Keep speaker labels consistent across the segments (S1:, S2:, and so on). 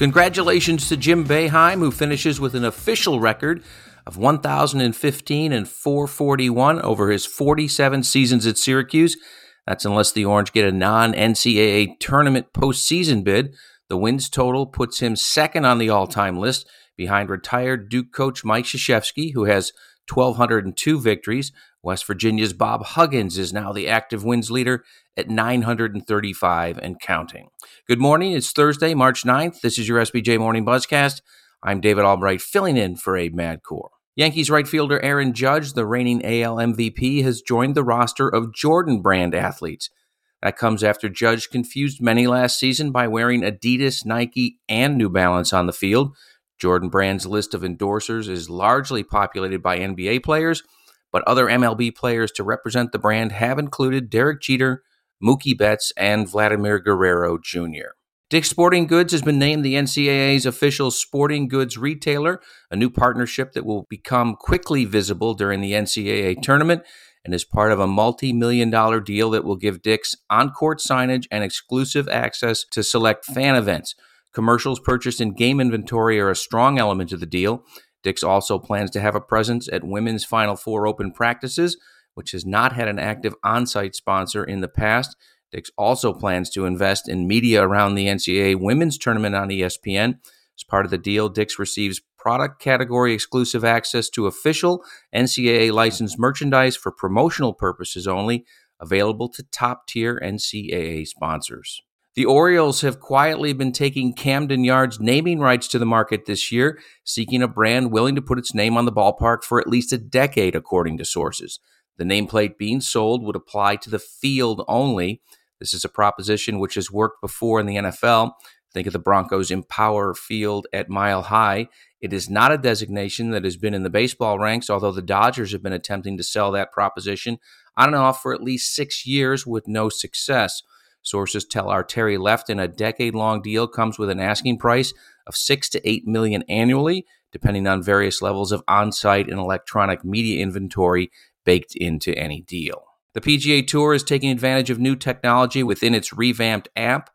S1: Congratulations to Jim Boeheim, who finishes with an official record of 1,015 and 441 over his 47 seasons at Syracuse. That's unless the Orange get a non NCAA tournament postseason bid. The wins total puts him second on the all time list behind retired Duke coach Mike Krzyzewski, who has 1,202 victories. West Virginia's Bob Huggins is now the active wins leader at 935 and counting. Good morning. It's Thursday, March 9th. This is your SBJ Morning Buzzcast. I'm David Albright filling in for Abe Madkour. Yankees right fielder Aaron Judge, the reigning AL MVP, has joined the roster of Jordan brand athletes. That comes after Judge confused many last season by wearing Adidas, Nike, and New Balance on the field. Jordan Brand's list of endorsers is largely populated by NBA players, but other MLB players to represent the brand have included Derek Jeter, Mookie Betts, and Vladimir Guerrero Jr. Dick's Sporting Goods has been named the NCAA's official sporting goods retailer, a new partnership that will become quickly visible during the NCAA tournament and is part of a multi million dollar deal that will give Dick's on court signage and exclusive access to select fan events. Commercials purchased in game inventory are a strong element of the deal. Dick's also plans to have a presence at women's Final Four open practices, which has not had an active on site sponsor in the past. Dick's also plans to invest in media around the NCAA women's tournament on ESPN. As part of the deal, Dick's receives product category exclusive access to official NCAA licensed merchandise for promotional purposes only, available to top tier NCAA sponsors. The Orioles have quietly been taking Camden Yards naming rights to the market this year, seeking a brand willing to put its name on the ballpark for at least a decade, according to sources. The nameplate being sold would apply to the field only. This is a proposition which has worked before in the NFL. Think of the Broncos Empower Field at Mile High. It is not a designation that has been in the baseball ranks, although the Dodgers have been attempting to sell that proposition on and off for at least six years with no success. Sources tell our Terry Lefton a decade long deal comes with an asking price of six to eight million annually, depending on various levels of on site and electronic media inventory baked into any deal. The PGA Tour is taking advantage of new technology within its revamped app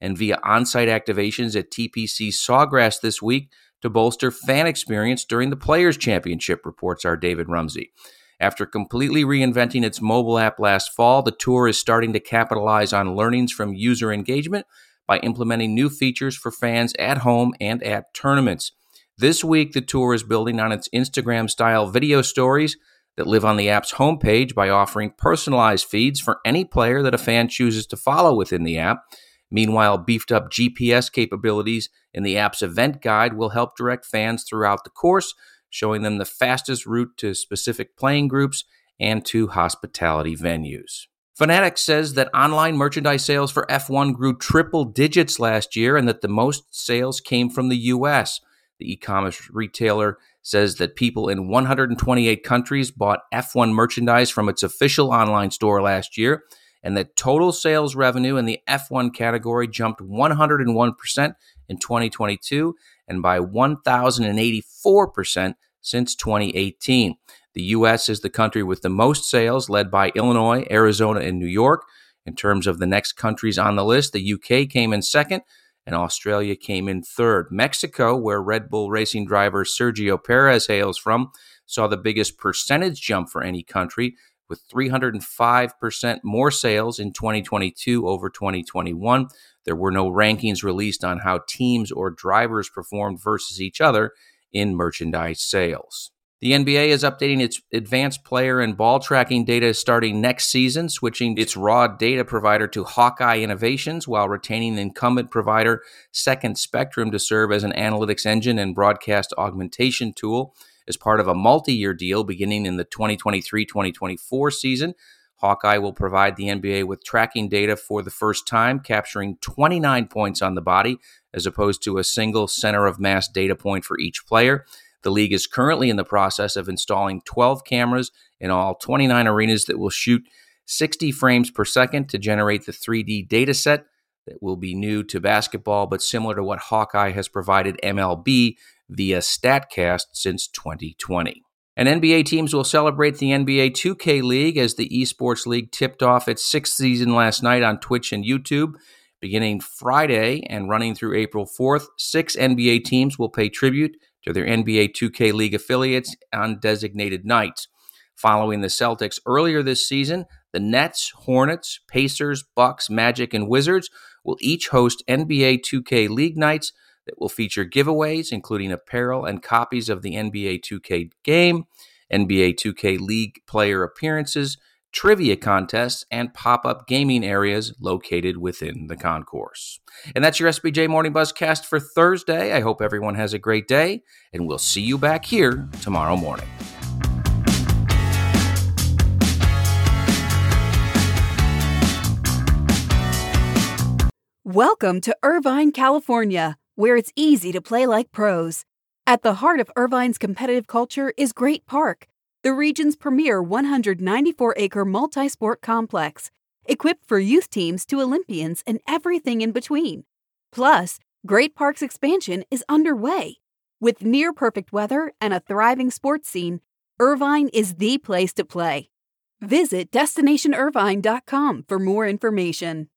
S1: and via on site activations at TPC Sawgrass this week to bolster fan experience during the Players' Championship, reports our David Rumsey. After completely reinventing its mobile app last fall, the tour is starting to capitalize on learnings from user engagement by implementing new features for fans at home and at tournaments. This week, the tour is building on its Instagram style video stories that live on the app's homepage by offering personalized feeds for any player that a fan chooses to follow within the app. Meanwhile, beefed up GPS capabilities in the app's event guide will help direct fans throughout the course showing them the fastest route to specific playing groups and to hospitality venues. Fanatics says that online merchandise sales for F1 grew triple digits last year and that the most sales came from the US. The e commerce retailer says that people in 128 countries bought F1 merchandise from its official online store last year, and that total sales revenue in the F1 category jumped 101% in 2022 and by 1,084% since 2018. The U.S. is the country with the most sales, led by Illinois, Arizona, and New York. In terms of the next countries on the list, the UK came in second and Australia came in third. Mexico, where Red Bull racing driver Sergio Perez hails from, saw the biggest percentage jump for any country, with 305% more sales in 2022 over 2021. There were no rankings released on how teams or drivers performed versus each other in merchandise sales. The NBA is updating its advanced player and ball tracking data starting next season, switching its raw data provider to Hawkeye Innovations while retaining the incumbent provider Second Spectrum to serve as an analytics engine and broadcast augmentation tool. As part of a multi year deal beginning in the 2023 2024 season, Hawkeye will provide the NBA with tracking data for the first time, capturing 29 points on the body as opposed to a single center of mass data point for each player. The league is currently in the process of installing 12 cameras in all 29 arenas that will shoot 60 frames per second to generate the 3D data set that will be new to basketball, but similar to what Hawkeye has provided MLB via StatCast since 2020. And NBA teams will celebrate the NBA 2K League as the esports league tipped off its sixth season last night on Twitch and YouTube. Beginning Friday and running through April 4th, six NBA teams will pay tribute to their NBA 2K League affiliates on designated nights. Following the Celtics earlier this season, the Nets, Hornets, Pacers, Bucks, Magic, and Wizards will each host NBA 2K League nights that will feature giveaways, including apparel and copies of the NBA 2K game, NBA 2K League player appearances, trivia contests, and pop up gaming areas located within the concourse. And that's your SBJ Morning Buzzcast for Thursday. I hope everyone has a great day, and we'll see you back here tomorrow morning.
S2: Welcome to Irvine, California where it's easy to play like pros. At the heart of Irvine's competitive culture is Great Park, the region's premier 194 acre multi sport complex, equipped for youth teams to Olympians and everything in between. Plus, Great Park's expansion is underway. With near perfect weather and a thriving sports scene, Irvine is the place to play. Visit destinationirvine.com for more information.